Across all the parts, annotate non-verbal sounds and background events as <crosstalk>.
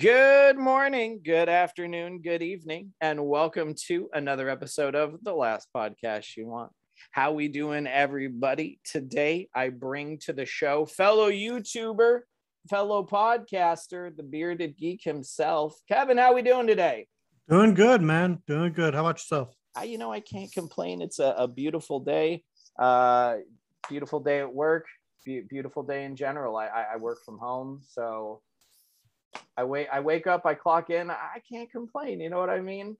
Good morning, good afternoon, good evening, and welcome to another episode of the last podcast you want. How we doing, everybody? Today, I bring to the show fellow YouTuber, fellow podcaster, the bearded geek himself, Kevin. How we doing today? Doing good, man. Doing good. How about yourself? I, you know, I can't complain. It's a, a beautiful day. Uh, beautiful day at work. Be- beautiful day in general. I, I, I work from home, so I wait, I wake up, I clock in. I can't complain. You know what I mean?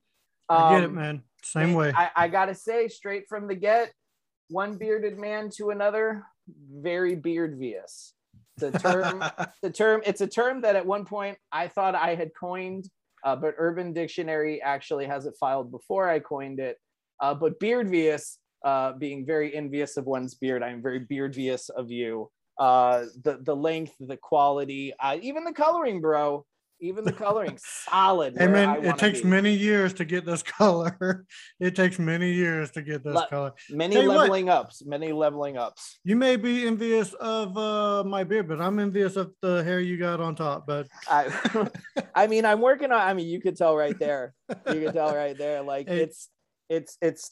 I get it, Um, man. Same way. I, I gotta say, straight from the get, one bearded man to another, very beardvious. A term. <laughs> the term. It's a term that at one point I thought I had coined, uh, but Urban Dictionary actually has it filed before I coined it. Uh, but beardvious, uh, being very envious of one's beard, I am very beardvious of you. Uh, the the length, the quality, uh, even the coloring, bro. Even the coloring, <laughs> solid. Hey, where I man, it takes be. many years to get this <laughs> color. It takes many years to get this Le- color. many Tell you what. leveling ups. Many leveling ups. You may be envious of uh, my beard, but I'm envious of the hair you got on top. But I, <laughs> I mean, I'm working on. I mean, you could tell right there. You could tell right there. Like Hey. it's, it's, it's.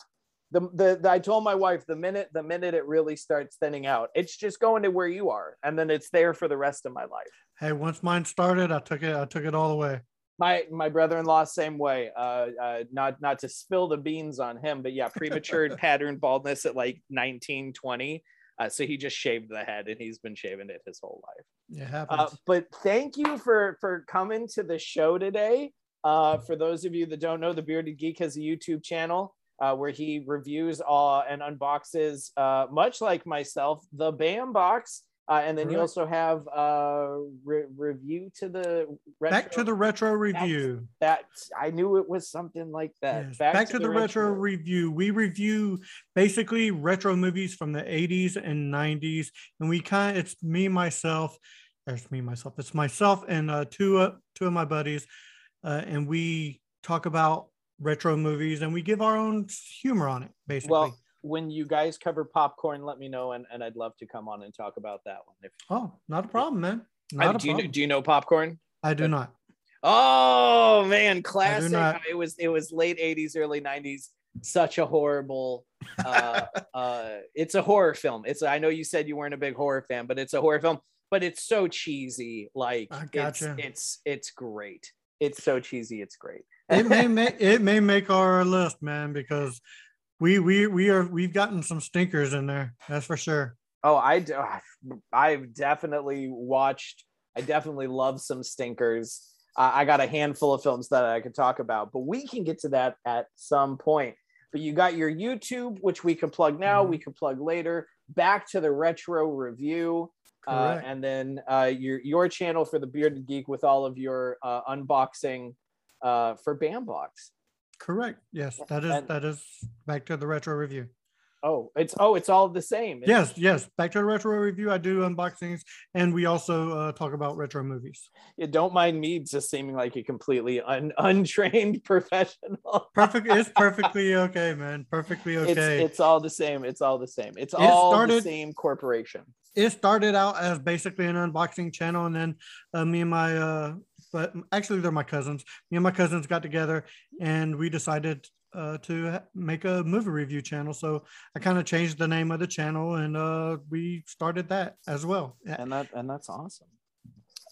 The, the, the I told my wife the minute the minute it really starts thinning out, it's just going to where you are, and then it's there for the rest of my life. hey, once mine started, I took it. I took it all the way. My my brother-in-law same way. Uh, uh, not not to spill the beans on him, but yeah, premature <laughs> pattern baldness at like 19, 20. Uh, so he just shaved the head, and he's been shaving it his whole life. It happens. Uh, but thank you for for coming to the show today. Uh, for those of you that don't know, the Bearded Geek has a YouTube channel uh, where he reviews uh, and unboxes, uh, much like myself, the Bam box. Uh, and then you also have uh, re- review to the Back to the retro That's- review. that I knew it was something like that. Yes, Back, to, the, retro. review. We review basically retro movies from the 80s and 90s, and we kind of it's me myself. It's me myself. It's myself and uh, two two of my buddies, uh, and we talk about retro movies and we give our own humor on it. Basically. Well, when you guys cover popcorn, let me know, and, and I'd love to come on and talk about that one. If, oh, not a problem, man. Not a do, you know, problem. do you know popcorn? I do not. Oh man, classic. It was it was late 80s, early 90s. Such a horrible uh <laughs> uh it's a horror film. It's I know you said you weren't a big horror fan, but it's a horror film, but it's so cheesy. Like I it's gotcha. it's it's great. It's so cheesy, it's great. It may make it may make our list, man, because we we we are we've gotten some stinkers in there. That's for sure. Oh, I do. I've definitely watched. I definitely love some stinkers. Uh, I got a handful of films that I could talk about, but we can get to that at some point. But you got your YouTube, which we can plug now. Mhm. We can plug later. Back to the retro review, uh, and then uh, your your channel for the Bearded Geek with all of your uh, unboxing uh, for Bambox. Correct. Yes, that is And- that is back to the retro review. Oh, it's oh, it's all the same. It's- Yes, yes, back to the retro review. I do unboxings, and we also uh, talk about retro movies. Yeah, don't mind me just seeming like a completely un, <laughs> untrained professional. Perfect. it's <laughs> perfectly okay, man. Perfectly okay. it's all the same. It's all the same. It's It all the started- same corporation. it started out as basically an unboxing channel and then uh, me and my uh but actually they're my cousins me and my cousins got together and we decided uh, to make a movie review channel so i kind of changed the name of the channel and uh we started that as well And that and that's awesome.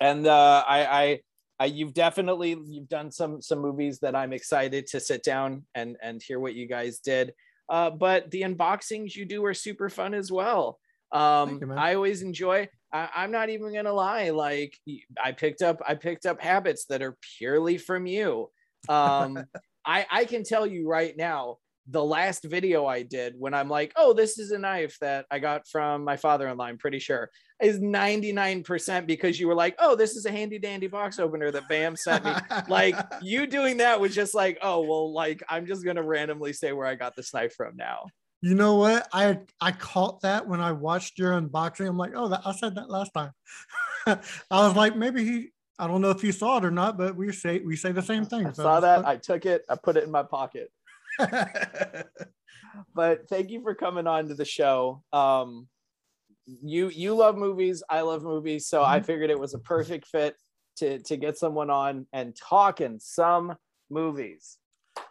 And uh I I I, you've definitely you've done some some movies that I'm excited to sit down and and hear what you guys did. Uh, but the unboxings you do are super fun as well. Um, you. I always enjoy. I, I'm not even gonna lie. Like I picked up I picked up habits that are purely from you. <laughs> Um, I I can tell you right now. The last video I did when I'm like, oh, this is a knife that I got from my father-in-law. I'm pretty sure is 99% because you were like, oh, this is a handy dandy box opener that Bam sent me. <laughs> like you doing that was just like, oh, well, like I'm just gonna randomly say where I got this knife from now. You know what i i caught that when i watched your unboxing i'm like oh that, i said that last time <laughs> i was like maybe he i don't know if you saw it or not but we say we say the same thing I so saw that, I took it, I put it in my pocket. <laughs> But thank you for coming on to the show. Um you you love movies, I love movies, so I Mhm. figured it was a perfect fit to to get someone on and talking some movies.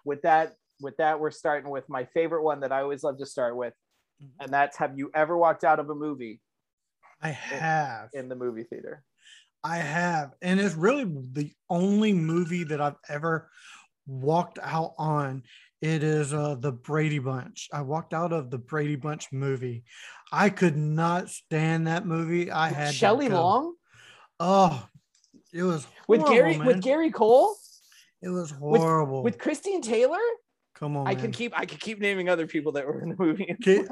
With that, with that, we're starting with my favorite one that I always love to start with, Mhm. and that's have you ever walked out of a movie I have. in the movie theater? I have. And it's really the only movie that I've ever walked out on. It is uh, the Brady Bunch. I walked out of the Brady Bunch movie. I could not stand that movie. I had Shelley. Long Oh, it was with Gary man. with Gary Cole It was horrible. with Christine Taylor. Come on, I man. can keep I could keep naming other people that were in the movie. <laughs> Keep-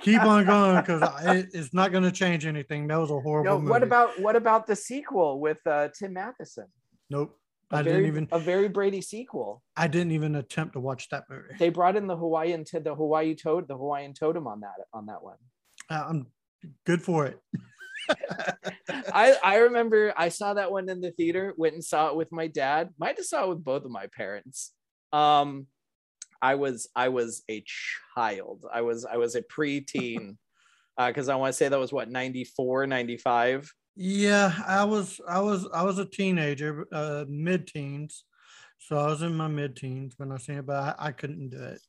keep on going because it, it's not going to change anything. That was a horrible No, movie. what about what about the sequel with uh, Tim Matheson? Nope. A I very, didn't even. a very Brady sequel. I didn't even attempt to watch that movie. They brought in the Hawaiian to the Hawaii toad, the Hawaiian totem on that on that one. Uh, I'm good for it. <laughs> I I remember I saw that one in the theater. Went and saw it with my dad. Might have saw it with both of my parents. Um, I was I was a child. I was I was a preteen. <laughs> Because I want to say that was what 94, 95. Yeah, I was I was I was a teenager, uh mid-teens. So I was in my mid-teens when I seen it, but I, I couldn't do it.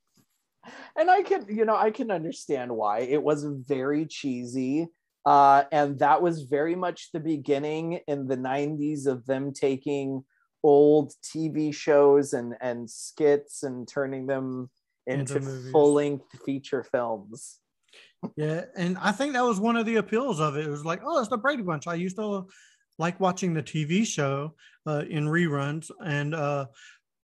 and I can, you know, I can understand why it was very cheesy. Uh, and that was very much the beginning in the 90s of them taking old TV shows and, and skits and turning them Into into full length feature films. Yeah, and I think that was one of the appeals of it. It was like, oh, it's the Brady Bunch. I used to like watching the TV show uh, in reruns, and uh,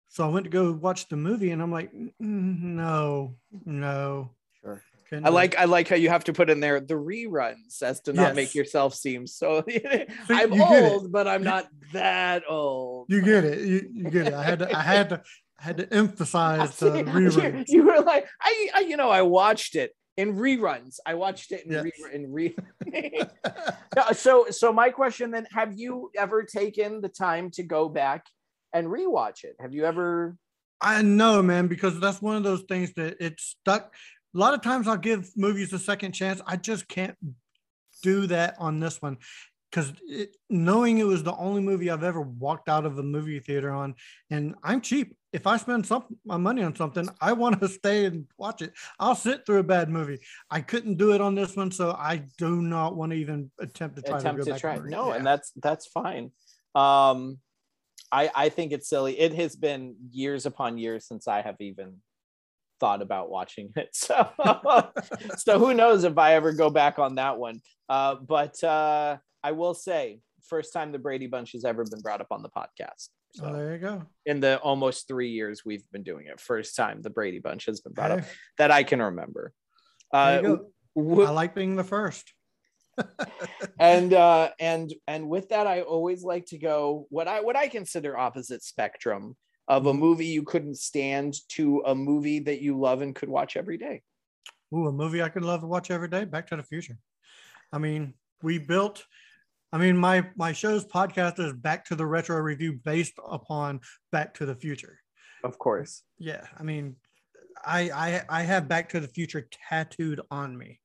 so I went to go watch the movie, and I'm like, "Mm, no, no. I like I like how you have to put in there the reruns as to not make yourself seem so <laughs> I'm you get it. old, but I'm not that old. You get it. You, you get it. I had to. I had to. I had to emphasize <laughs> the <laughs> you, reruns. you were like, I, I, you know, I watched it in reruns. I watched it in Yes. re, in re. So, so my question then: Have you ever taken the time to go back and rewatch it? Have you ever? I know, man, because that's one of those things that it's stuck. A lot of times I'll give movies a second chance. I just can't do that on this one because knowing it was the only movie I've ever walked out of a movie theater on, and I'm cheap. If I spend some my money on something, I want to <laughs> stay and watch it. I'll sit through a bad movie. I couldn't do it on this one, so I do not want to even attempt to try attempt to to, go back. try. No, Yeah. and that's that's fine. Um, I I think it's silly. It has been years upon years since I have even thought about watching it. <laughs> So so who knows if I ever go back on that one. Uh, but uh, I will say, first time the Brady Bunch has ever been brought up on the podcast. So Oh, there you go. in the almost three years we've been doing it, first time the Brady Bunch has been brought up that I can remember. Uh, w- I like being the first. <laughs> and uh and and with that i always like to go what i what i consider opposite spectrum of a Mhm. movie you couldn't stand to a movie that you love and could watch every day Ooh, a movie I could love to watch every day. Back to the Future. I mean, we built. I mean, my my show's podcast is Back to the Retro Review, based upon Back to the Future. of course Yeah, I mean, I I I have Back to the Future tattooed on me.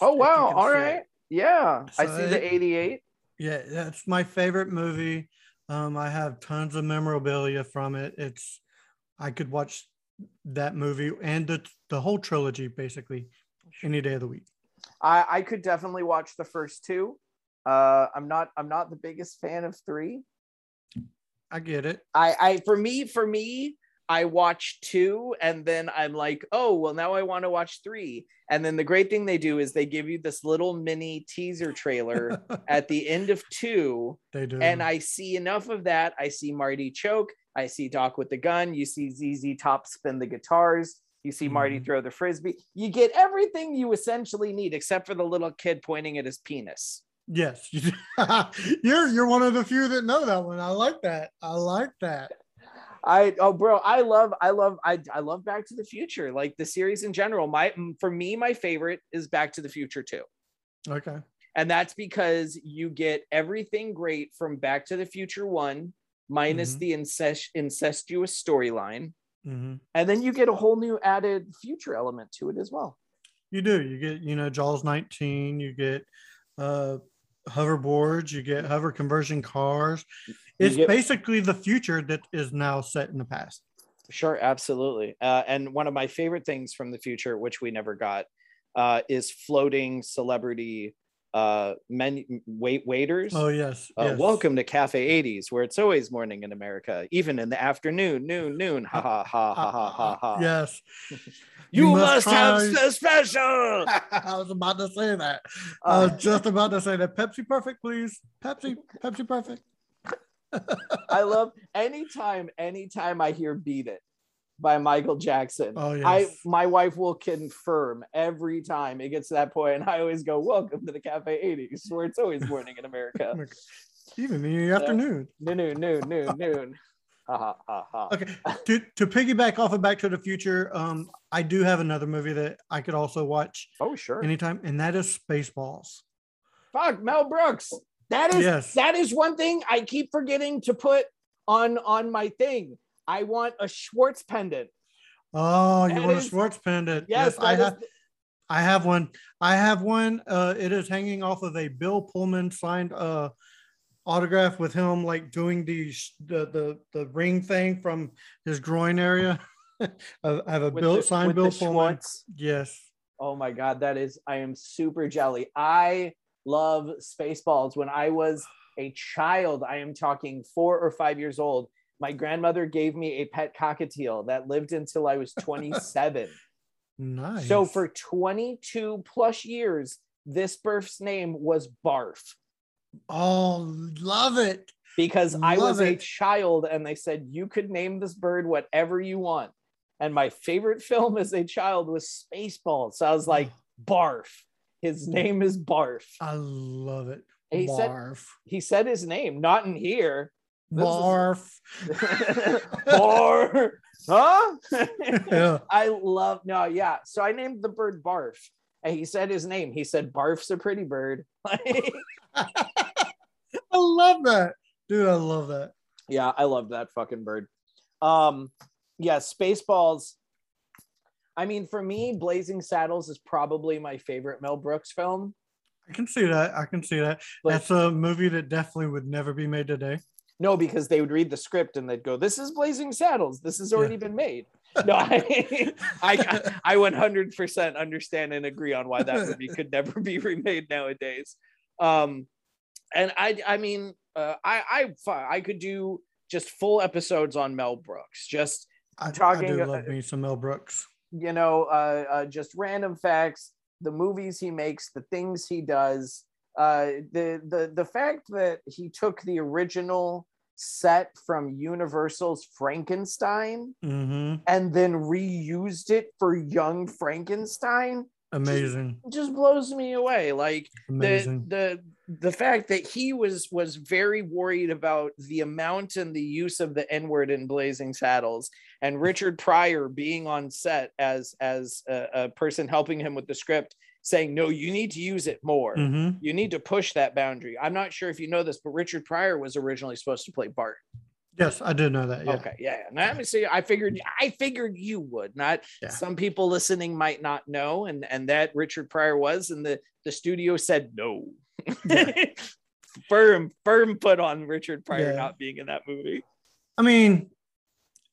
oh wow all right it. yeah i see it- the 88 Yeah, that's my favorite movie. Um, I have tons of memorabilia from it. It's I could watch that movie and the the whole trilogy basically any day of the week. i i could definitely watch the first two uh i'm not i'm not the biggest fan of three I get it. I, I for me for me I watch two and then I'm like, oh well now I want to watch three. And then the great thing they do is they give you this little mini teaser trailer <laughs> at the end of two, they do. and I see enough of that. I see Marty choke, I see Doc with the gun, you see ZZ Top spin the guitars, you see Marty Mhm. throw the frisbee. You get everything you essentially need, except for the little kid pointing at his penis. Yes, <laughs> you're you're one of the few that know that one. I like that. I like that. I oh bro, I love I love I I love Back to the Future. Like the series in general. My for me, my favorite is Back to the Future 2. Okay. And that's because you get everything great from Back to the Future 1, minus Mhm. the incest, incestuous storyline. hmm And then you get a whole new added future element to it as well. You do. You get you know Jaws 19. You get uh hoverboards, you get hover conversion cars. It's get- basically the future that is now set in the past. Sure, absolutely. Uh, and one of my favorite things from the future, which we never got, uh, is floating celebrity uh, menu wait waiters. Oh yes. Uh, yes. Welcome to Cafe 80s, where it's always morning in America, even in the afternoon, noon, noon. Ha ha ha ha ha ha ha. Yes. <laughs> You, You must, must have the special. <laughs> I was about to say that. I Uh, was just about to say that. Pepsi Perfect, please. Pepsi, Pepsi Perfect. <laughs> I love anytime, anytime I hear "Beat It" by Michael Jackson. Oh yes. I my wife will confirm every time it gets to that point, and I always go, "Welcome to the Cafe 80s, where it's always morning in America." <laughs> Even in the afternoon. noon, noon, noon, noon, noon. Ha ha ha ha. Okay. To to piggyback off of Back to the Future, um, I do have another movie that I could also watch Oh sure. anytime, and that is Spaceballs. Fuck Mel Brooks. That is Yes. that is one thing I keep forgetting to put on on my thing. I want a Schwartz pendant. Oh, you That want is- a Schwartz pendant? Yes, I that is- have. I have one. I have one. Uh, it is hanging off of a Bill Pullman signed uh, autograph with him like doing the the the, the ring thing from his groin area. <laughs> I have a with Bill the- signed Bill the Pullman. Yes. Oh my god, that is I am super jelly. I love Spaceballs. When I was a child, I am talking four or five years old. My grandmother gave me a pet cockatiel that lived until I was <laughs> 27. Nice. So for 22 plus years, this bird's name was Barf oh, love it. because I was Love a child and they said you could name this bird whatever you want. And my favorite <laughs> film as a child was Spaceballs. So I was like, oh. Barf. His name is Barf. I love it. He said- Barf. He said his name, not in here. This is- Barf. <laughs> Barf. Huh? <laughs> yeah. I love no, yeah. So I named the bird Barf. And he said his name. He said Barf's a pretty bird. I love that. Dude, I love that. yeah, I love that fucking bird. Um, yeah, Spaceballs. I mean, for me, Blazing Saddles is probably my favorite Mel Brooks film. I can see that. I can see that. That's a movie that definitely would never be made today. no, because they would read the script and they'd go, "This is Blazing Saddles. This has already been made." No, I, I, I 100% understand and agree on why that movie could never be remade nowadays. Um, and I, I mean, uh, I, I, I could do just full episodes on Mel Brooks, just I, Talking- I do love me some Mel Brooks. you know, uh, uh, just random facts, the movies he makes, the things he does, uh, the the the fact that he took the original set from Universal's Frankenstein hmm and then reused it for Young Frankenstein Amazing. just blows me away. Like the Amazing. the the fact that he was was very worried about the amount and the use of the n word in blazing saddles and <laughs> richard pryor being on set as as a, a person helping him with the script saying no you need to use it more hmm you need to push that boundary i'm not sure if you know this but richard pryor was originally supposed to play bart Yes, I did know that. Yeah. okay yeah, yeah. Let me see i figured i figured you would not Yeah. some people listening might not know and and that richard pryor was and the the studio said no <laughs> firm firm put on richard pryor not being in that movie I mean,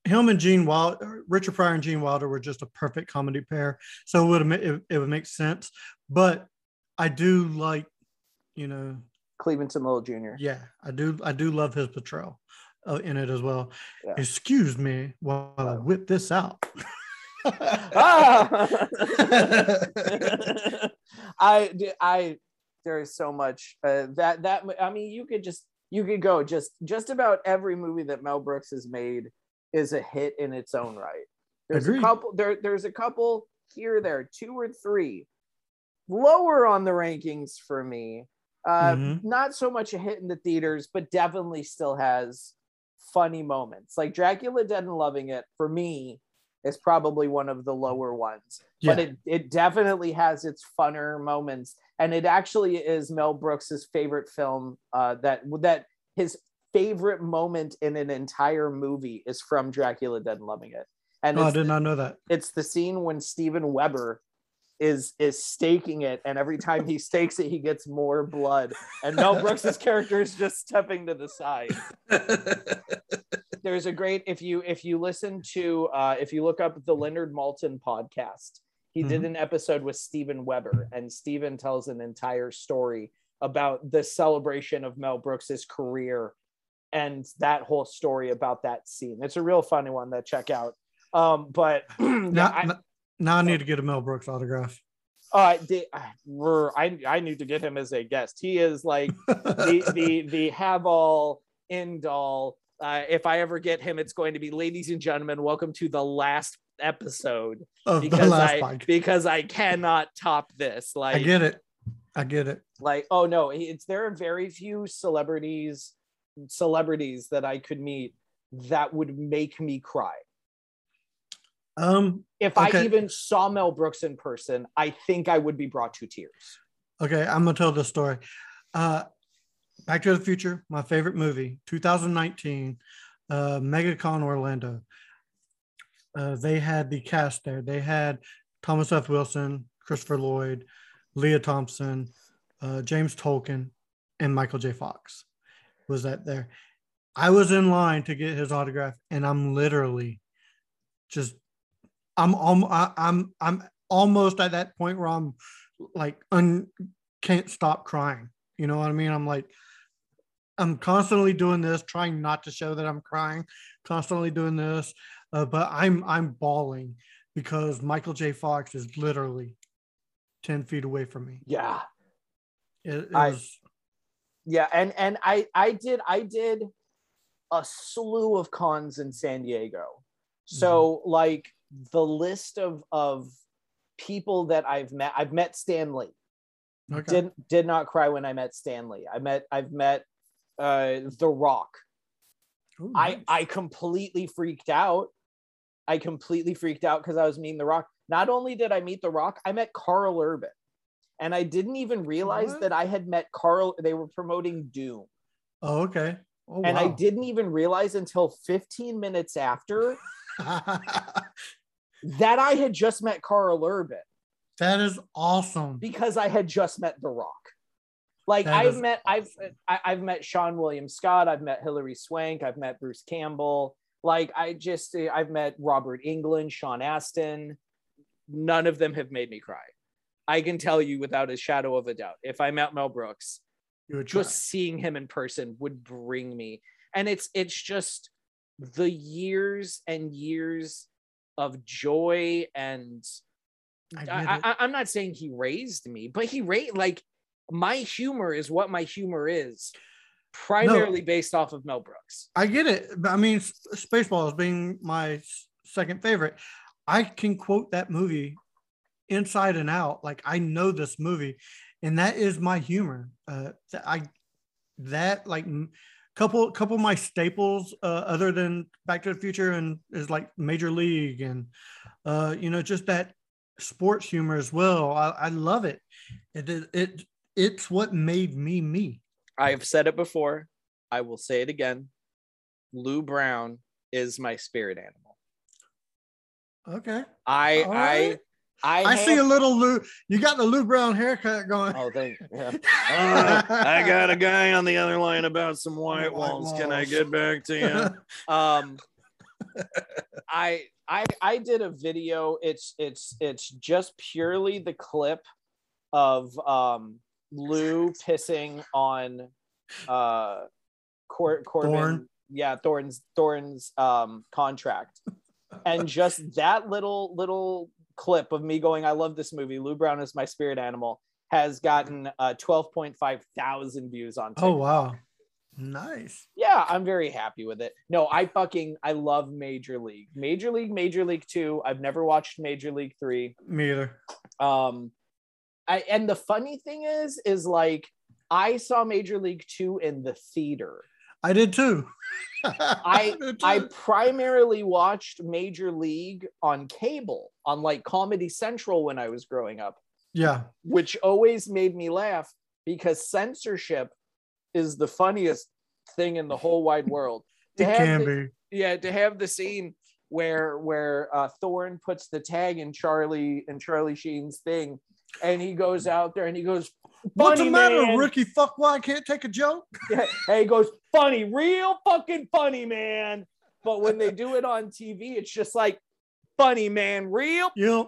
him and Gene Wilder, Richard Pryor and Gene Wilder were just a perfect comedy pair. So it would it, it would make sense. But I do like, you know, Cleavon Little jr yeah, I do I do love his portrayal in it as well. Yeah. Excuse me while I whip this out. ah! <laughs> <laughs> I I there is so much uh, that that I mean you could just you could go just just about every movie that Mel Brooks has made is a hit in its own right. There's Agreed. a couple there there's a couple here there two or three lower on the rankings for me. Uh, Mhm. Not so much a hit in the theaters, but definitely still has funny moments. Like Dracula Dead and Loving It for me is probably one of the lower ones yeah. but it, it definitely has its funner moments and it actually is mel brooks's favorite film uh, that that his favorite moment in an entire movie is from dracula dead and loving it and oh, I did not know that. it's the scene when steven weber is is staking it and every time he stakes it he gets more blood. And mel <laughs> brooks's character is just stepping to the side. <laughs> There's a great if you if you listen to uh if you look up the leonard maltin podcast he did Mhm. an episode with Steven Weber and Steven tells an entire story about the celebration of Mel Brooks's career and that whole story about that scene. It's a real funny one that check out. Um but <clears throat> yeah, now, I, now I need to get a Mel Brooks autograph. uh, the, I, I need to get him as a guest. He is like the the <laughs> the have all end all. Uh, if I ever get him, it's going to be, ladies and gentlemen, welcome to the last episode of the because last I podcast. because I cannot top this. Like I get it. I get it. like oh no, it's there are very few celebrities celebrities that I could meet that would make me cry. Um. If I even saw Mel Brooks in person, I think I would be brought to tears. Okay, I'm gonna tell the story. Uh, Back to the Future, my favorite movie, 2019, uh, MegaCon Orlando. Uh, they had the cast there. They had Thomas F. Wilson, Christopher Lloyd, Lea Thompson, uh, James Tolkan, and Michael J. Fox. Was that there? I was in line to get his autograph, and I'm literally just, I'm, alm- I- I'm, I'm almost at that point where I'm like un can't stop crying. You know what I mean? I'm like, I'm constantly doing this, trying not to show that I'm crying, constantly doing this, uh, but I'm I'm bawling because Michael J. Fox is literally ten feet away from me. Yeah. It, it I- was yeah and and i i did i did a slew of cons in san diego so like the list of of people that i've met i've met Stan Lee okay. did did not cry when i met Stan Lee i met i've met uh the rock Ooh, i nice. i completely freaked out i completely freaked out because i was meeting the rock not only did i meet the rock i met Karl Urban and i didn't even realize What? that i had met Karl they were promoting doom oh, okay. Oh, and I didn't even realize until 15 minutes after <laughs> that I had just met Karl Urban that is awesome. because I had just met The Rock. Like That I've met, I've, I- I've met Seann William Scott, I've met Hilary Swank, I've met Bruce Campbell. Like I just, I've met Robert Englund, Sean Astin. None of them have made me cry. I can tell you without a shadow of a doubt. If I met Mel Brooks, try. just seeing him in person would bring me and it's it's just the years and years of joy and I get I, it. I, i'm not saying he raised me but he rate like my humor is what my humor is primarily based off of mel brooks I get it. I mean, Spaceballs being my second favorite, I can quote that movie inside and out. Like I know this movie, and that is my humor. Uh, I that like couple couple of my staples, uh, other than Back to the Future, and is like Major League, and uh, you know, just that sports humor as well. I, I love it. It it it's what made me me. i've said it before i will say it again lou brown is my spirit animal Okay. i All i right. i, I see a little Lou. You got the Lou Brown haircut going. oh thank yeah. Uh, I got a guy on the other line about some white White walls. Can I get back to you? <laughs> um <laughs> i i i did a video it's it's it's just purely the clip of um lou pissing on uh Cor- corbin Dorn. yeah Dorn's Dorn's um contract and just that little little clip of me going i love this movie lou brown is my spirit animal has gotten uh 12.5 thousand views on oh wow, nice. yeah, I'm very happy with it. No, I fucking I love Major League. Major League, Major League 2. I've never watched Major League 3. Me either. Um I and the funny thing is is like I saw Major League 2 in the theater. I did too. <laughs> I did I primarily watched Major League on cable, on like Comedy Central when I was growing up, yeah. which always made me laugh because censorship is the funniest thing in the whole wide world. <laughs> It To can the- be. yeah to have the scene where where uh, Dorn puts the tag in Charlie and Charlie Sheen's thing, and he goes out there and he goes, What's the matter, man." rookie? Fuck, why I can't take a joke? <laughs> Yeah, and he goes, "Funny, real fucking funny, man." But when they do it on TV, it's just like, "Funny, man, real Yep.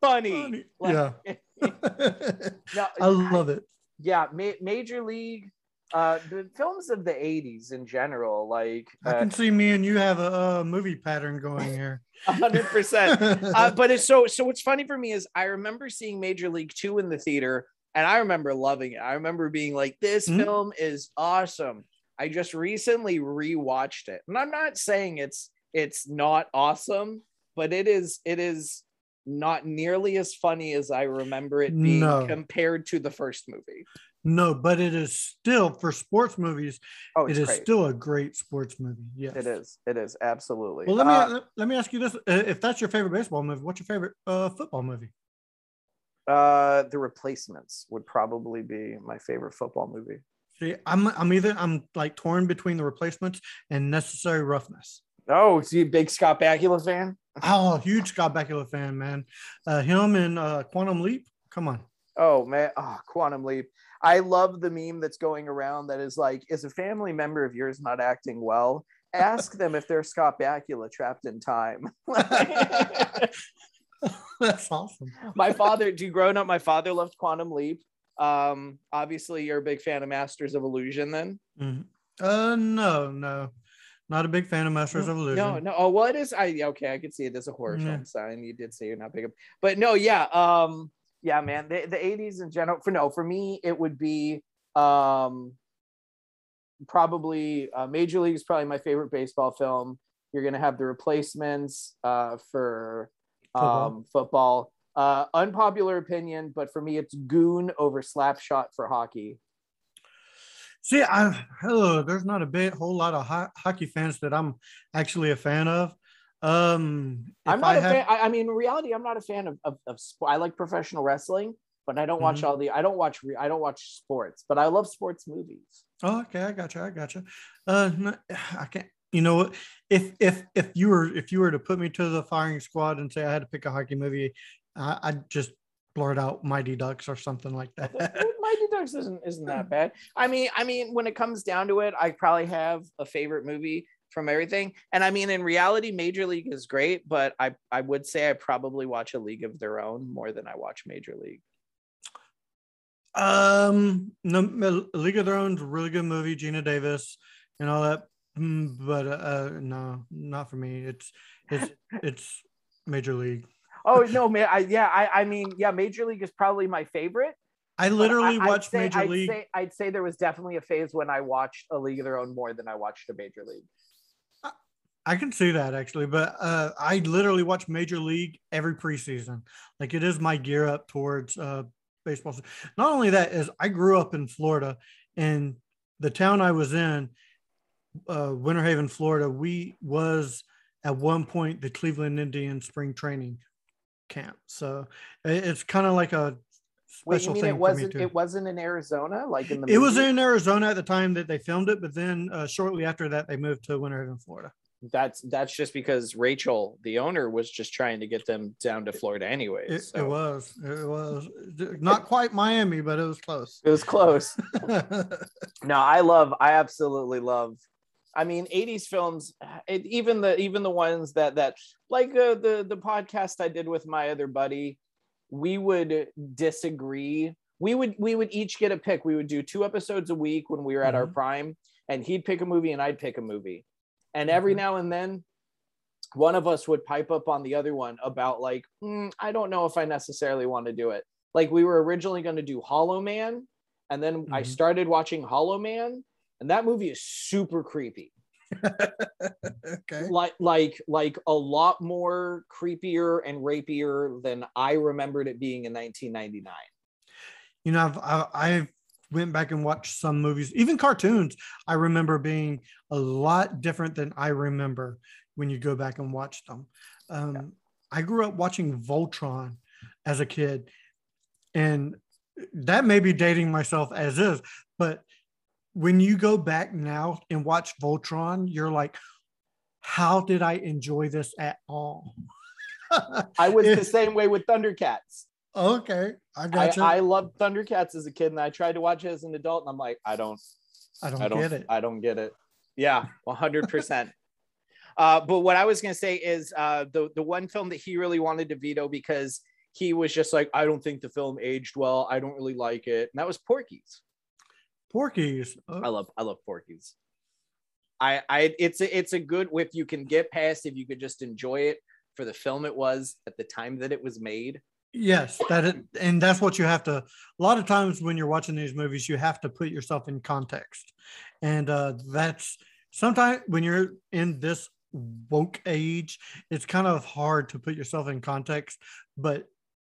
funny." Funny. Like- yeah. <laughs> <laughs> No, I love it. yeah, ma- Major League, uh, the films of the '80s in general, like I uh, can see me and you have a, uh movie pattern going here. <laughs> hundred percent. uh, but it's so so what's funny for me is I remember seeing Major League Two in the theater and I remember loving it. I remember being like, this Mhm. film is awesome. I just recently rewatched it. And I'm not saying it's it's not awesome, but it is it is not nearly as funny as I remember it being No. compared to the first movie. no, but it is still for sports movies. Oh, it's is great. still a great sports movie. Yes, it is. It is absolutely. Well, let me Uh, let me ask you this: Uh, If that's your favorite baseball movie, what's your favorite uh, football movie? uh, the replacements would probably be my favorite football movie. See, I'm I'm either I'm like torn between the replacements and necessary roughness. Oh, so you a big Scott Bakula fan? Oh, huge Scott Bakula fan, man. Uh, him and uh, Quantum Leap. Come on. Oh man, oh, Quantum Leap. I love the meme that's going around that is like, is a family member of yours not acting well? Ask them if they're Scott Bakula trapped in time. <laughs> <laughs> That's awesome. my father, do you growing up, my father loved Quantum Leap. Um, obviously, you're a big fan of Masters of Illusion, then. Mhm. Uh, no, no, not a big fan of Masters of Illusion. No, no. Oh, what is I okay, I could see it as a horror Yeah. film sign. You did say you're not big but no, yeah. Um, yeah, man. The, the 80s in general, for no, for me, it would be um probably uh, Major League is probably my favorite baseball film. You're gonna have the replacements uh for Football. um football. Uh unpopular opinion, but for me it's goon over slapshot for hockey. See, I oh, there's not a bit whole lot of ho- hockey fans that I'm actually a fan of. Um, I'm not I a had- fan. I, I mean, in reality, I'm not a fan of of, of sport. I like professional wrestling, but I don't watch Mm-hmm. all the. I don't watch. Re, I don't watch sports, but I love sports movies. Oh, okay, I got you. I got you. Uh, no, I can't. You know what? If if if you were if you were to put me to the firing squad and say I had to pick a hockey movie, I, I'd just blurt out Mighty Ducks or something like that. <laughs> Mighty Ducks isn't isn't that bad. I mean, I mean, when it comes down to it, I probably have a favorite movie from everything. And I mean, in reality, Major League is great, but I I would say I probably watch a League of Their Own more than I watch Major League. Um, no, League of Their Own's a really good movie, Geena Davis and all that. Mm, But uh, no, not for me. It's it's <laughs> it's Major League. Oh no, man! I yeah, I I mean, yeah, Major League is probably my favorite. I literally I- watched say- Major I'd League. Say, I'd say there was definitely a phase when I watched a League of Their Own more than I watched a Major League. I can see that actually, but uh, I literally watch Major League every preseason. Like it is my gear up towards uh, baseball. Not only that is I grew up in Florida, and the town I was in, uh, Winter Haven, Florida, we was at one point the Cleveland Indians spring training camp. So it's kind of like a Wait, special you mean thing it for me wasn't? too. It wasn't in Arizona, like in the. It was in Arizona at the time that they filmed it, but then uh, shortly after that, they moved to Winter Haven, Florida. That's that's just because Rachel, the owner, was just trying to get them down to Florida anyways. It, so it was. It was not quite Miami, but it was close. It was close. <laughs> no, I love. I absolutely love. I mean, '80s films. It, even the even the ones that that like uh, the the podcast I did with my other buddy, we would disagree. We would we would each get a pick. We would do two episodes a week when we were at our Mhm. prime, and he'd pick a movie and I'd pick a movie. And every Mhm. now and then, one of us would pipe up on the other one about like, "Mm, I don't know if I necessarily want to do it. Like we were originally going to do Hollow Man, and then I Mhm. started watching Hollow Man, and that movie is super creepy. <laughs> okay. Like like like a lot more creepier and rapier than I remembered it being in 1999. You know, I've, I, I went back and watched some movies, even cartoons. I remember being a lot different than I remember when you go back and watch them. Um, I grew up watching Voltron as a kid, and that may be dating myself as is, but when you go back now and watch Voltron, you're like, how did I enjoy this at all? <laughs> I was the same way with Thundercats. okay, I I, got you. I I, loved Thundercats as a kid, and I tried to watch it as an adult, and I'm like, I don't, don't, I don't get it. I don't get it. Yeah, 100. percent Uh, but what I was gonna say is uh, the the one film that he really wanted to veto because he was just like, I don't think the film aged well. I don't really like it, and that was Porky's. Porky's. uh, I love I love Porky's. I I it's a it's a good if you can get past if you could just enjoy it for the film it was at the time that it was made. Yes, that it, and that's what you have to. A lot of times when you're watching these movies, you have to put yourself in context, and uh, that's sometimes when you're in this woke age, it's kind of hard to put yourself in context. But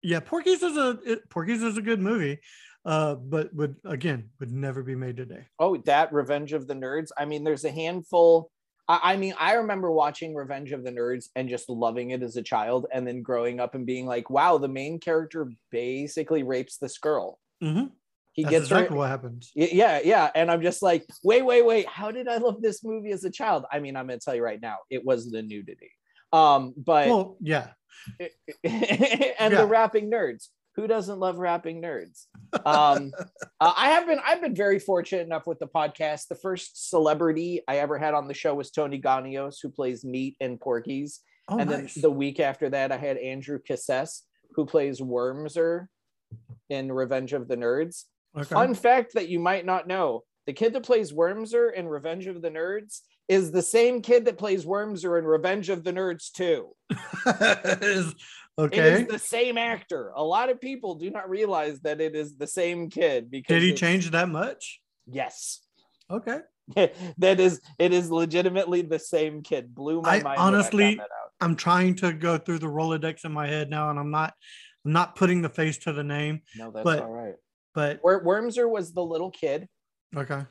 yeah, Porky's is a it, Porky's is a good movie, uh, but would again would never be made today. Oh, that Revenge of the Nerds. I mean, there's a handful. I, I mean, I remember watching Revenge of the Nerds and just loving it as a child, and then growing up and being like, "Wow, the main character basically rapes this girl. Mhm. He That's gets exactly her." what happens. Yeah, yeah, and I'm just like, wait, wait, wait. How did I love this movie as a child? I mean, I'm gonna tell you right now, it was the nudity. Um, but Well, yeah, <laughs> and Yeah. the rapping nerds. Who doesn't love rapping nerds? Um, uh, I have been I've been very fortunate enough with the podcast. The first celebrity I ever had on the show was Tony Ganios, who plays Meat and Porky's. oh, and nice. then the week after that, I had Andrew Cassese, who plays Wormser in Revenge of the Nerds. okay. Fun fact that you might not know: the kid that plays Wormser in Revenge of the Nerds is the same kid that plays Wormser in Revenge of the Nerds too. <laughs> Is- It okay. is the same actor. A lot of people do not realize that it is the same kid because Did he change that much? Yes. Okay. <laughs> that is it is legitimately the same kid. Blew my I mind. honestly- found that out. I'm trying to go through the Rolodex in my head now, and I'm not I'm not putting the face to the name, No, that's but- all right. but Wor- Wormser was the little kid okay.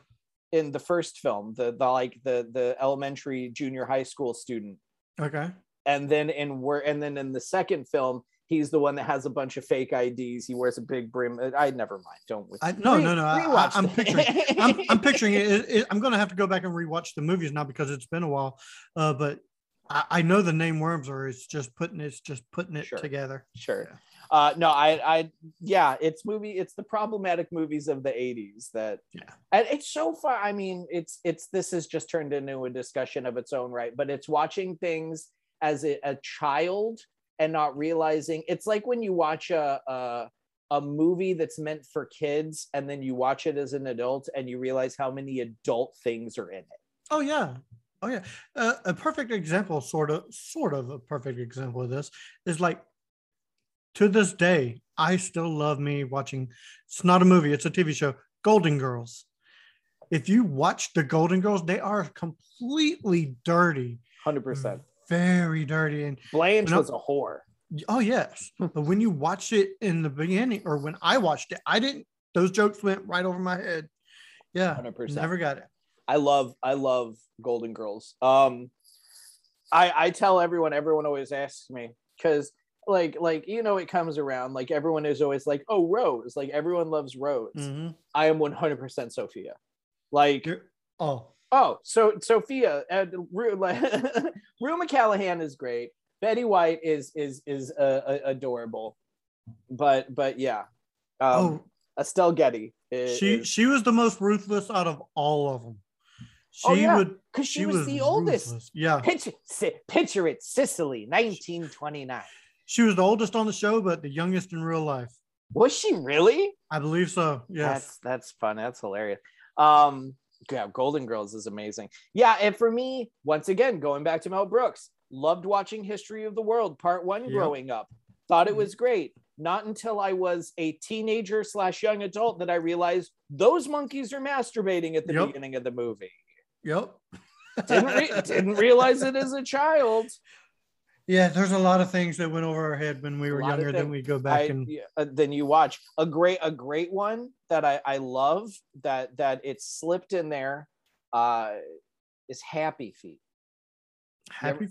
in the first film, the the like the the elementary junior high school student. Okay. And then in Wor- and then in the second film, he's the one that has a bunch of fake IDs. He wears a big brim. I never mind. Don't I, no, re- no, no. I, am picturing. <laughs> I'm, I'm picturing it, it, it- I'm going to have to go back and rewatch the movies now because it's been a while. Uh, but I, I know the name Worms, or it's just putting it's just putting it Sure. together. sure uh no i i yeah it's movie it's the problematic movies of the 80s that Yeah. and it's so far i mean it's it's this has just turned into a discussion of its own right but it's watching things as a, a child and not realizing it's like when you watch a, a a movie that's meant for kids and then you watch it as an adult and you realize how many adult things are in it Oh yeah. Oh yeah. Uh, a perfect example, sort of, sort of a perfect example of this is like to this day, I still love me watching. It's not a movie; it's a TV show. Golden Girls. If you watch the Golden Girls, they are completely dirty, 100% very dirty, and blanche was a whore oh yes. but when you watch it in the beginning, or when I watched it, I didn't. Those jokes went right over my head. Yeah, 100%. never got it. I love I love Golden Girls. Um I I tell everyone everyone always asks me cuz like like you know it comes around like everyone is always like oh Rose like everyone loves Rose. Mhm. I am 100% Sophia. Like You're- oh, oh so Sophia and Rue, like, <laughs> Rue McCallahan is great. Betty White is is is uh, uh, adorable. But but yeah. Um oh, Estelle Getty is, she she was the most ruthless out of all of them. She Oh, yeah. would. cuz she, was, the oldest. ruthless. Yeah, Picture, picture it, Sicily, 1929. she was the oldest on the show, but the youngest in real life. Was she really? I believe so. Yes. That's that's fun. That's hilarious. Um, yeah, Golden Girls is amazing. Yeah, and for me, once again, going back to Mel Brooks, loved watching History of the World Part One Yep. growing up. Thought it Mhm. was great. Not until I was a teenager slash young adult that I realized those monkeys are masturbating at the Yep. beginning of the movie. Yep. Didn't re- didn't realize it as a child. Yeah, there's a lot of things that went over our head when we were younger. Then we go back I, and uh, then you watch a great a great one that I I love that that it's slipped in there uh is Happy Feet. Happy.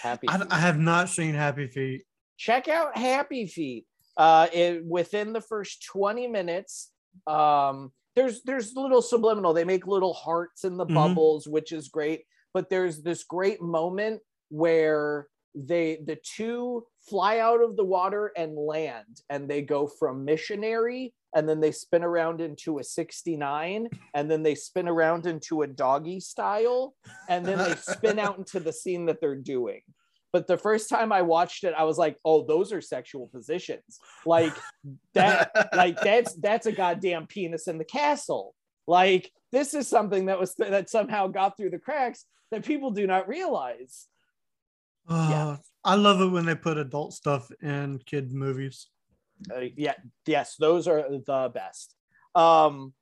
Happy I, Feet. I have not seen Happy Feet. Check out Happy Feet. Uh it, within the first 20 minutes um there's there's little subliminal they make little hearts in the Mhm. bubbles which is great but there's this great moment where they the two fly out of the water and land and they go from missionary and then they spin around into a 69 and then they spin around into a doggy style and then they spin out into the scene that they're doing. But the first time i watched it i was like oh those are sexual positions. Like that <laughs> like that's that's a goddamn penis in the castle. Like this is something that was that somehow got through the cracks that people do not realize Oh, I love it when they put adult stuff in kid movies. uh, yeah yes those are the best. Um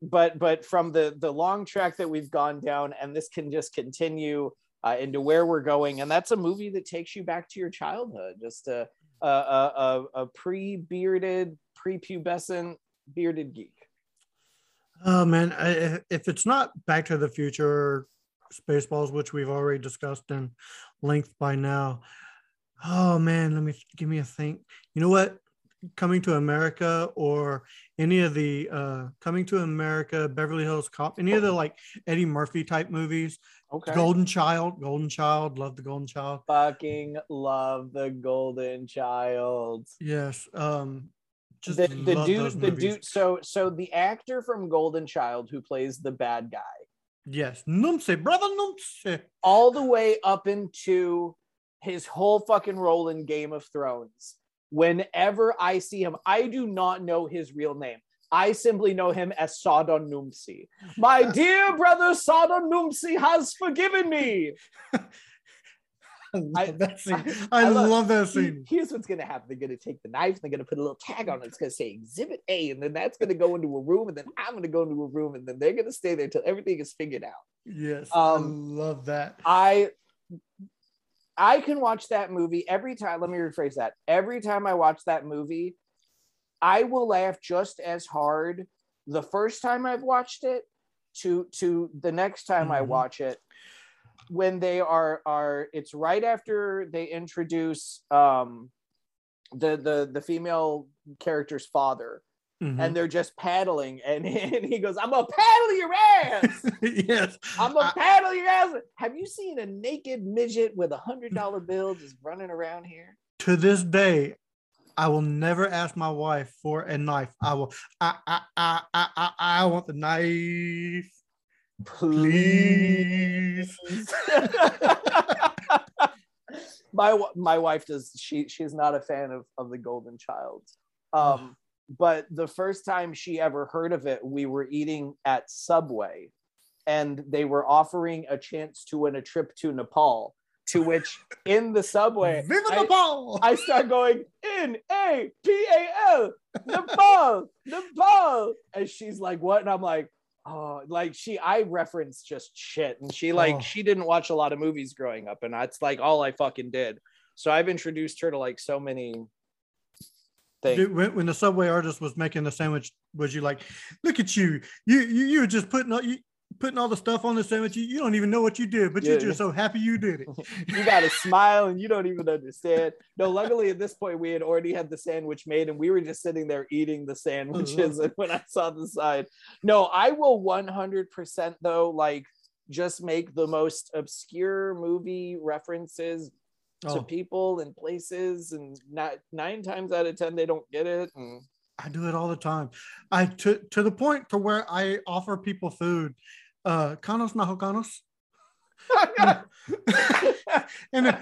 but but from the the long track that we've gone down and this can just continue uh, into where we're going and that's a movie that takes you back to your childhood just a a, a, a, a pre-bearded pre-pubescent bearded geek. Oh man, I, if it's not Back to the Future, Spaceballs, which we've already discussed in length by now. Oh man, let me give me a think. You know what? Coming to America or any of the uh, Coming to America, Beverly Hills Cop, any of the like Eddie Murphy type movies. okay Golden Child, Golden Child, love the Golden Child. fucking love the golden child Yes. Um, just the, the dude the dude so so the actor from golden child who plays the bad guy Yes, Numse, brother Numse. all the way up into his whole fucking role in Game of Thrones. Whenever I see him, I do not know his real name. I simply know him as Sardo Numspa. My <laughs> dear brother Sardo Numspa has forgiven me. <laughs> I <laughs> love I- that scene. I I, love- love, that scene. Here's what's gonna happen. They're gonna take the knife, and they're gonna put a little tag on it. It's gonna say exhibit A, and then that's gonna go into a room, and then I'm gonna go into a room, and then they're gonna stay there till everything is figured out. Yes, Um, I love that. I I can watch that movie every time. Let me rephrase that. Every time I watch that movie, I will laugh just as hard the first time I've watched it to to the next time I Mhm. watch it. When they are are it's right after they introduce um the the the female character's father Mhm. and they're just paddling and, <laughs> and he goes, I'm gonna paddle your ass. <laughs> yes, I'm gonna I- paddle your ass. Have you seen a naked midget with a hundred dollar bill just running around here? to this day, I will never ask my wife for a knife. I will. I I I I I, I want the knife, please. <laughs> my my wife does. She she's not a fan of of the Golden Child. Um, <sighs> but the first time she ever heard of it, we were eating at Subway, and they were offering a chance to win a trip to Nepal. To which <laughs> in the subway, Viva I- Nepal! I start going N A P A L Nepal Nepal, and she's like, "What?" And I'm like, "Oh, like she." I reference just shit, and she like Oh. she didn't watch a lot of movies growing up, and that's like all I fucking did. So I've introduced her to like so many things. Dude, when, when the subway artist was making the sandwich, was you like, look at you, you you you were just putting all you putting all the stuff on the sandwich. You, you don't even know what you did, but Yeah. you're just so happy you did it. <laughs> you got to smile and you don't even <laughs> understand. No, luckily at this point we had already had the sandwich made and we were just sitting there eating the sandwiches. Uh-huh. And <laughs> when I saw the side, no, I will 100% though, like just make the most obscure movie references to Oh, people and places, and not nine times out of 10, they don't get it. And I do it all the time. I to to the point to where I offer people food. Uh, canos nahocanos. <laughs> and and,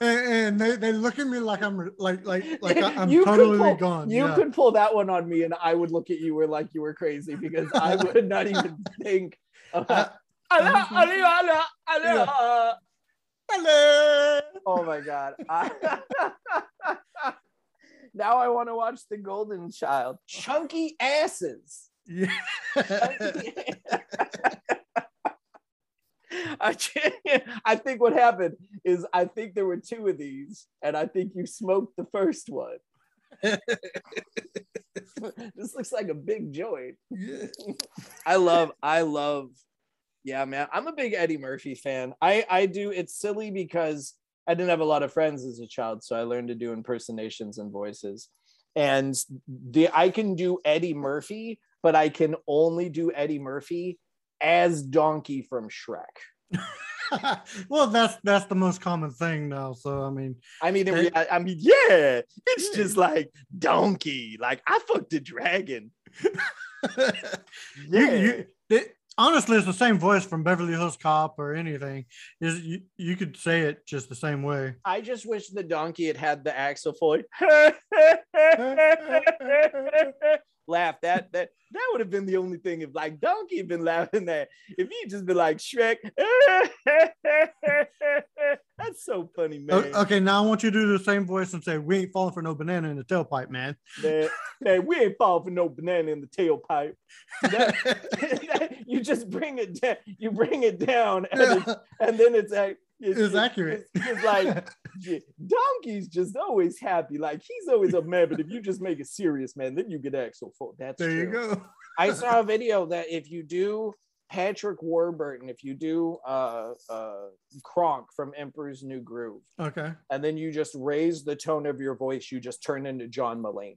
and they, they look at me like I'm like like like I- I'm You could totally pull- gone. You yeah. could pull that one on me, and I would look at you were like you were crazy because I <laughs> would not even think. About, uh, uh, I- Hello. Uh, oh my god! I- <laughs> now I want to watch The Golden Child. Chunky asses. Yeah. <laughs> I, I think what happened is I think there were two of these, and I think you smoked the first one. <laughs> this looks like a big joint. yeah. <laughs> I love, I love, yeah, man. I'm a big Eddie Murphy fan. I I do. It's silly because I didn't have a lot of friends as a child, so I learned to do impersonations and voices. And the I can do Eddie Murphy, but I can only do Eddie Murphy as Donkey from Shrek. <laughs> well, that's that's the most common thing now. So I mean, I mean, They- rea- I mean, yeah, it's just like donkey. Like I fucked a dragon. <laughs> Yeah, you, it, honestly, it's the same voice from Beverly Hills Cop or anything. Is you, you could say it just the same way. I just wish the donkey had had the Axel Foley <laughs> laugh. That that that would have been the only thing if like donkey had been laughing that. If he just been like Shrek, <laughs> that's so funny, man. Okay, now I want you to do the same voice and say, "We ain't falling for no banana in the tailpipe, man." man, man, we ain't falling for no banana in the tailpipe. That- <laughs> <laughs> you just bring it down. You bring it down, and, it's, and then it's like it's, It's accurate. It's, like <laughs> donkey's just always happy. Like he's always a man, but if you just make it serious, man, then you get Axel Foley. That's there you go. I <laughs> saw a video that if you do Patrick Warburton, if you do uh uh Kronk from Emperor's New Groove, Okay. and then you just raise the tone of your voice, you just turn into John Mulaney.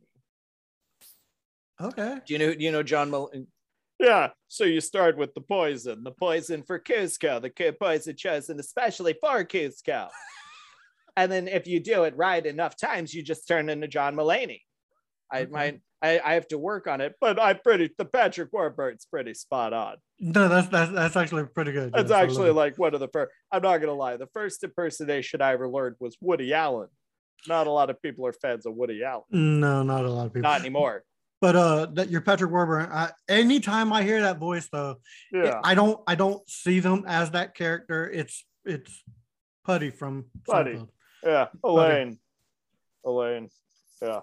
Okay. Do you know do you know John Mulaney? Yeah, so you start with the poison, the poison for Kuzco, the poison chosen especially for Kuzco. <laughs> and then if you do it right enough times, you just turn into John Mulaney. I Okay. might I, I have to work on it, but I pretty the Patrick Warburton's pretty spot on. No, that's that's that's actually pretty good. It's Yes, actually like one of the first. I'm not gonna lie. The first impersonation I ever learned was Woody Allen. Not a lot of people are fans of Woody Allen. no, not a lot of people. Not anymore. But uh, that you're Patrick Warburton. I, anytime I hear that voice, though, Yeah. I don't I don't see them as that character. It's it's Puddy from Puddy. Seinfeld. Yeah, Elaine. Elaine. Yeah.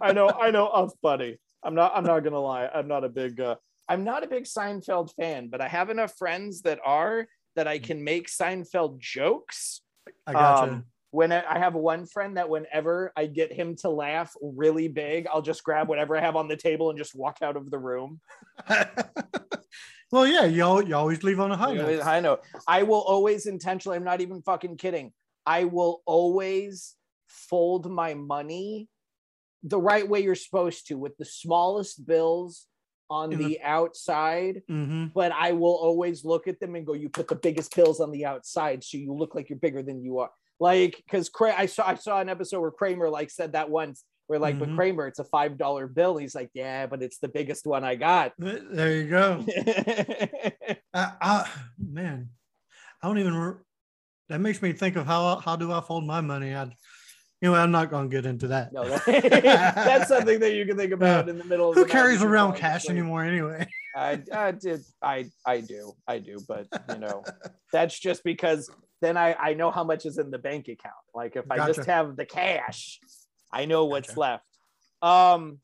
I know, I know of Buddy. I'm not I'm not gonna lie. I'm not a big uh I'm not a big Seinfeld fan, but I have enough friends that are that I can make Seinfeld jokes. I gotcha. Um, when I I have one friend that whenever I get him to laugh really big, I'll just grab whatever I have on the table and just walk out of the room. <laughs> well, yeah, you al- you always leave on a high You know, note. I will always intentionally, I'm not even fucking kidding. I will always fold my money the right way you're supposed to with the smallest bills on the, the- outside, hmm but I will always look at them and go, you put the biggest bills on the outside so you look like you're bigger than you are. Like, because Cra- I saw I saw an episode where Kramer like said that once, where like, but Mhm. Kramer, it's a five dollar bill. He's like, yeah, but it's the biggest one I got. There you go. <laughs> I, I, man, I don't even. re- That makes me think of how how do I fold my money? I, you know, I'm not going to get into that. No, that- <laughs> <laughs> that's something that you can think about in the middle of. Who the carries around cash anymore anyway? I, I did. I I do. I do. But you know, that's just because then I I know how much is in the bank account. Like if I just have the cash, I know what's Gotcha. left. Um.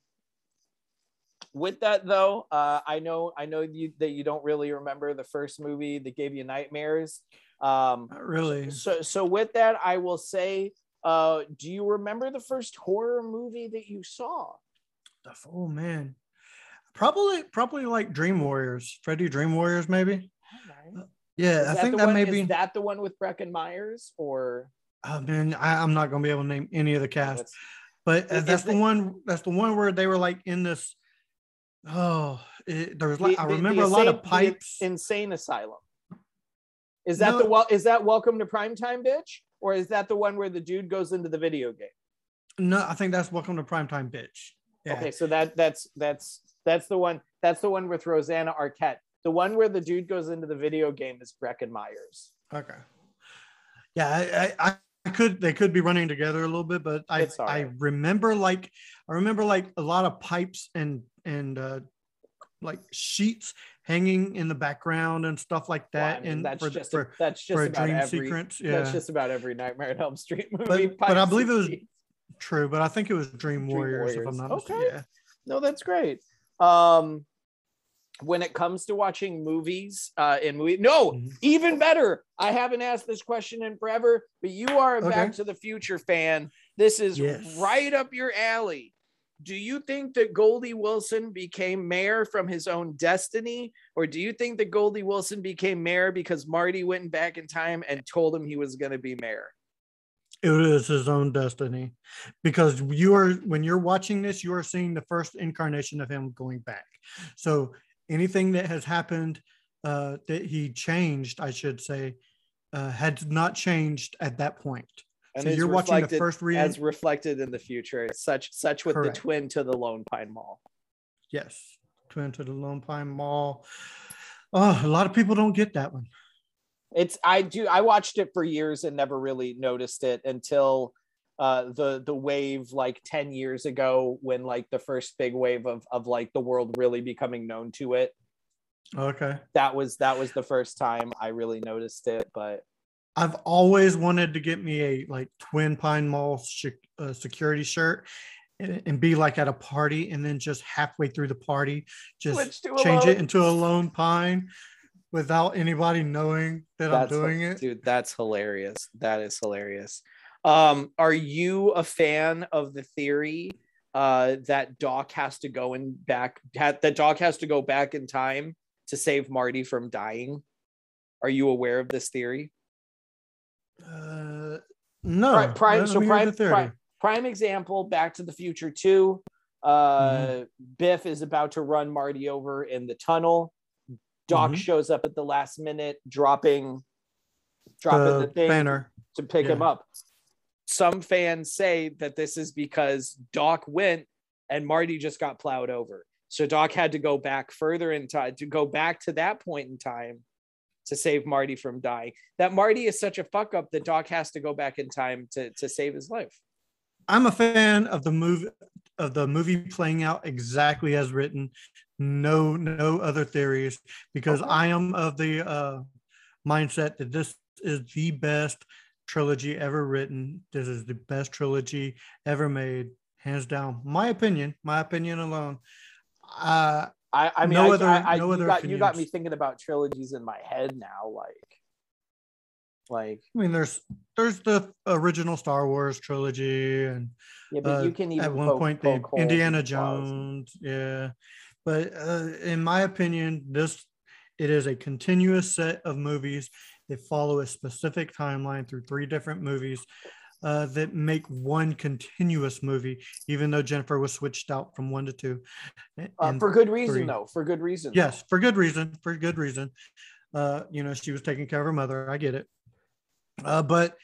With that though, uh, I know I know you that you don't really remember the first movie that gave you nightmares. Um, Not really. so so with that, I will say, uh, do you remember the first horror movie that you saw? Oh man, probably probably like Dream Warriors, Freddy Dream Warriors, maybe. Yeah, Is I that think that one, may is be. that the one with Breckin Myers or Oh man, I, I'm not gonna be able to name any of the cast, that's- but uh, Is that's the it- one. That's the one where they were like in this. Oh, it, there was like the- I the- the remember a lot of pipes. insane asylum. Is that No. the well? Is that Welcome to Primetime, bitch? Or is that the one where the dude goes into the video game? No, I think that's Welcome to Primetime, bitch. Yeah. Okay, so that that's that's that's the one. That's the one with Rosanna Arquette. The one where the dude goes into the video game is Breckin Myers. Okay. Yeah, I, I, I could they could be running together a little bit, but I I remember like I remember like a lot of pipes and and uh like sheets hanging in the background and stuff like Well, that. I mean, and that's for, just for, a, that's just for a about dream every sequence. that's just about every Nightmare on Elm Street movie. But- but I believe it was- sheets. true, but I think it was Dream, Dream Warriors, if I'm not Okay. Yeah. No, that's great. Um, when it comes to watching movies, uh, in movie, no, Mhm. even better. I haven't asked this question in forever, but you are a Back to the Future fan. This is Yes. right up your alley. Do you think that Goldie Wilson became mayor from his own destiny, or do you think that Goldie Wilson became mayor because Marty went back in time and told him he was going to be mayor? It is his own destiny because you are when you're watching this, you are seeing the first incarnation of him going back. So anything that has happened uh, that he changed, I should say, uh, had not changed at that point. And so you're watching the first read. as reflected in the future. Such such with Correct. the twin to the Lone Pine Mall. yes, Twin to the Lone Pine Mall. Oh, a lot of people don't get that one. It's I do I watched it for years and never really noticed it until uh the the wave like 10 years ago when like the first big wave of of like the world really becoming known to it Okay. that was that was the first time I really noticed it but I've always wanted to get me a like Twin Pine Mall sh- uh, security shirt and, and be like at a party and then just halfway through the party just Switch to a change it into a Lone Pine without anybody knowing that I'm that's doing it. dude that's hilarious that is hilarious um are you a fan of the theory uh that Doc has to go in back ha- that Doc has to go back in time to save Marty from dying? Are you aware of this theory? Uh, no. Pri- prime so prime, the prime prime example back to the future 2 uh biff is about to run marty over in the tunnel. Doc Mhm. shows up at the last minute dropping dropping the, the thing banner. to pick him up some fans say that this is because doc went and marty just got plowed over so doc had to go back further in time to go back to that point in time to save marty from dying that marty is such a fuck up that doc has to go back in time to to save his life I'm a fan of the movie of the movie playing out exactly as written. No, no other theories because Okay. I am of the uh, mindset that this is the best trilogy ever written. This is the best trilogy ever made, hands down. My opinion, my opinion alone. Uh, I, I mean, No I, other- I, no you, other got, you got me thinking about trilogies in my head now. Like, like, I mean, there's there's the original Star Wars trilogy and yeah, but uh, you can even at one poke- point the poke holes Indiana. Jones, yeah. But uh, in my opinion, this it is a continuous set of movies that follow a specific timeline through three different movies uh, that make one continuous movie, even though Jennifer was switched out from one to two. Uh, for good reason, three. though. For good reason. yes, for good reason. For good reason. Uh, you know, she was taking care of her mother. I get it. Uh, but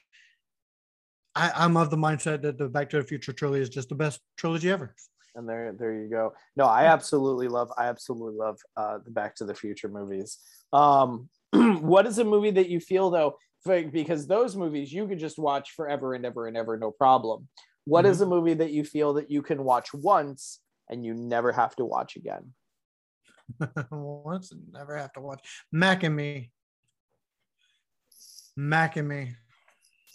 I, I'm of the mindset that the Back to the Future trilogy is just the best trilogy ever. and there there you go no i absolutely love i absolutely love uh the back to the future movies um <clears throat> what is a movie that you feel though for- because those movies you could just watch forever and ever and ever no problem What is mm-hmm. a movie that you feel that you can watch once and you never have to watch again <laughs> Once and never have to watch Mac and Me. Mac and Me.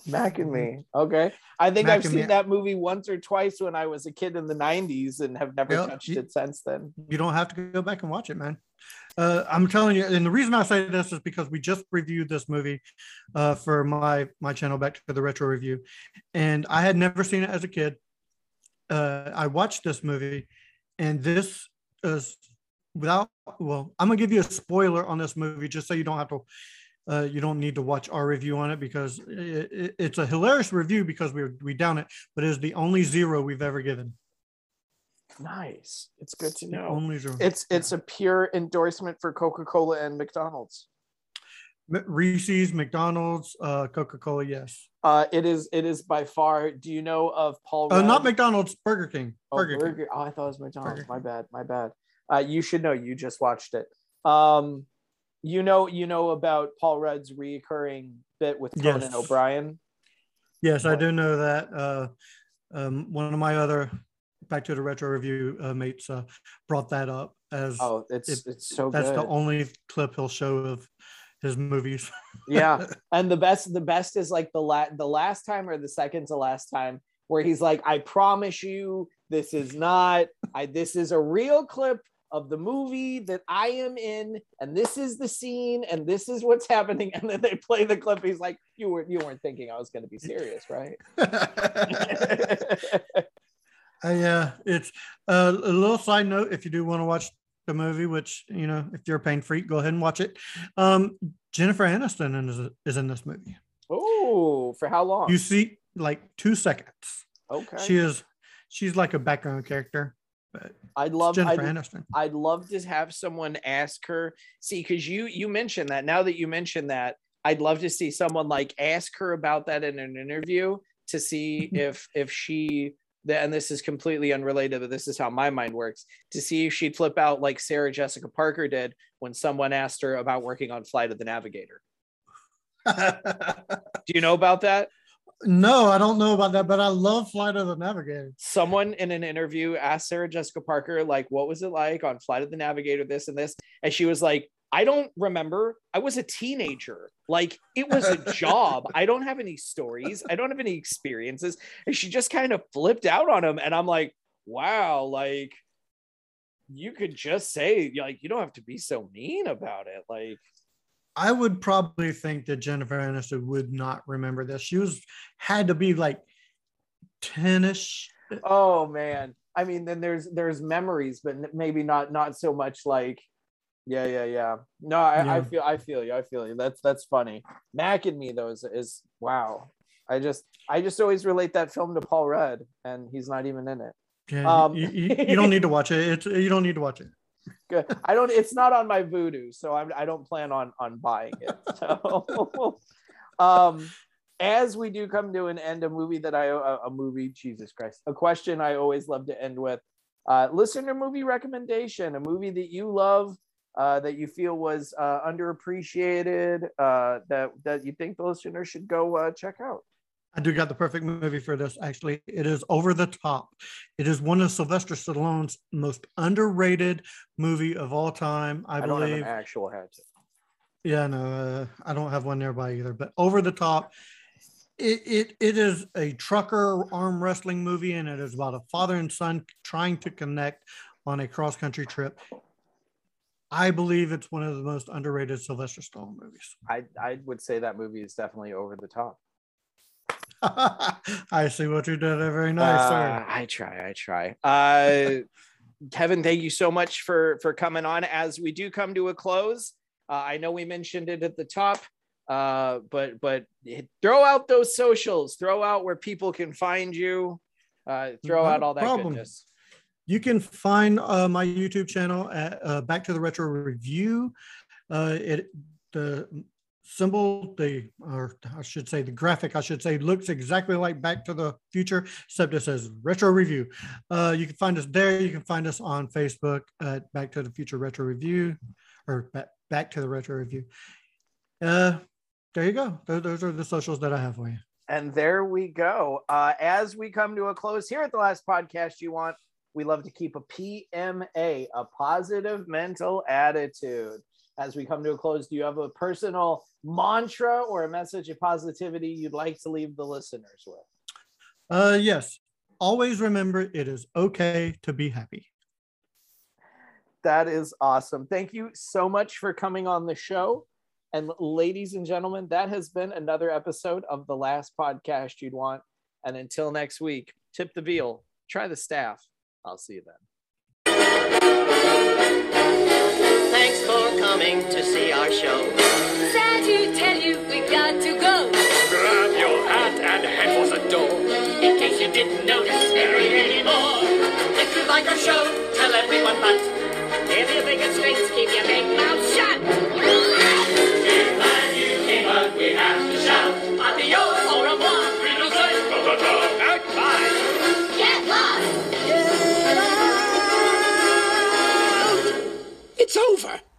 Mac and me. Mm-hmm. Okay. I think Mac I've seen Me. that movie once or twice when I was a kid in the 90s and have never Yep. touched You- it since then. You don't have to go back and watch it, man. Uh, I'm telling you, and the reason I say this is because we just reviewed this movie uh, for my my channel, back to the retro review, and I had never seen it as a kid. Uh, I watched this movie, and this is without. Well, I'm gonna give you a spoiler on this movie just so you don't have to. Uh, you don't need to watch our review on it because it, it- it's a hilarious review because we we down it, but it is the only zero we've ever given. Nice. It's good to know. only. It's it's a pure endorsement for Coca-Cola and McDonald's. Reese's, McDonald's, uh, Coca Cola, yes. Uh, it is it is by far. Do you know of Paul? Uh, not McDonald's, Burger King. Oh, Burger, King. Oh, I thought it was McDonald's. Burger My bad. My bad. Uh, you should know. You just watched it. Um, you know. You know about Paul Rudd's reoccurring bit with Conan Yes. O'Brien. Yes, I do know that. Uh, um, one of my other Back to the Retro Review uh, mates uh, brought that up as Oh, it's It- it's so that's good. the only clip he'll show of his movies. <laughs> yeah, and the best the best is like the la- the last time or the second to last time where he's like, I promise you, this is not. I this is a real clip of the movie that I am in, and this is the scene, and this is what's happening. <laughs> And then they play the clip. He's like, you were you weren't thinking I was going to be serious, right? <laughs> Uh, yeah, it's uh, a little side note. If you do want to watch the movie, which you know, if you're a pain freak, go ahead and watch it. Um, Jennifer Aniston is, is in this movie. oh, for how long? You see, like two seconds. okay. She is, she's like a background character. But I'd love. Jennifer I'd, Aniston. I'd love to have someone ask her. See, because you you mentioned that. Now that you mentioned that, I'd love to see someone like ask her about that in an interview to see <laughs> if if she and this is completely unrelated, but this is how my mind works to see if she'd flip out like Sarah Jessica Parker did when someone asked her about working on Flight of the Navigator. <laughs> Do you know about that? No, I don't know about that, but I love Flight of the Navigator. Someone in an interview asked Sarah Jessica Parker, like, what was it like on Flight of the Navigator, this and this? And she was like, I don't remember. I was a teenager. Like it was a <laughs> job. I don't have any stories. I don't have any experiences. And she just kind of flipped out on him. And I'm like, wow, like you could just say, like, you don't have to be so mean about it. Like I would probably think that Jennifer Aniston would not remember this. She was had to be like 10ish. Oh man. I mean, then there's there's memories, but maybe not not so much like yeah, yeah, yeah. No, I, yeah. I feel I feel you. I feel you. That's that's funny. Mac and me though is, is wow. I just I just always relate that film to Paul Rudd, and he's not even in it. Yeah, um, you, you, you, don't need to watch it. It's you don't need to watch it. Good. I don't. It's not on my Vudu, so I'm, I don't plan on on buying it. <laughs> So, um, as we do come to an end, a movie that I a, a movie, Jesus Christ, a question I always love to end with. Uh, listener movie recommendation, a movie that you love uh, that you feel was uh, underappreciated uh, that that you think the listener should go uh, check out? I do got the perfect movie for this. Actually, it is Over the Top. It is one of Sylvester Stallone's most underrated movie of all time. I, I believe. Don't have an actual head. Yeah, no, uh, I don't have one nearby either. But Over the Top, it, it it is a trucker arm wrestling movie, and it is about a father and son trying to connect on a cross country trip. I believe it's one of the most underrated Sylvester Stallone movies. I, I would say that movie is definitely over the top. <laughs> I see what you did there. Very nice, uh. I try, I try. Uh, <laughs> Kevin, thank you so much for for coming on. As we do come to a close, uh, I know we mentioned it at the top, uh, but but throw out those socials. Throw out where people can find you. Uh, throw out all that problem. goodness. You can find uh, my YouTube channel at uh, Back to the Retro Review. Uh, it the symbol, the or I should say the graphic, I should say, looks exactly like Back to the Future, except it says Retro Review. Uh, you can find us there. You can find us on Facebook at Back to the Future Retro Review, or Back, Back to the Retro Review. Uh, there you go. Those, those are the socials that I have for you. And there we go. Uh, as we come to a close here at the last podcast, you want we love to keep a PMA, a positive mental attitude. As we come to a close, do you have a personal mantra or a message of positivity you'd like to leave the listeners with? Uh, yes. Always remember it is okay to be happy. That is awesome. Thank you so much for coming on the show. And ladies and gentlemen, that has been another episode of the last podcast you'd want. And until next week, tip the veal, try the staff. I'll see you then. Thanks for coming to see our show. Sad to tell you we got to go. Grab your hat and head for the door. In case you didn't notice anymore. If you like our show, tell everyone but. If you think it stinks, keep your big mouth shut. If you came out, we have to shout. Adios, au revoir, Get It's over.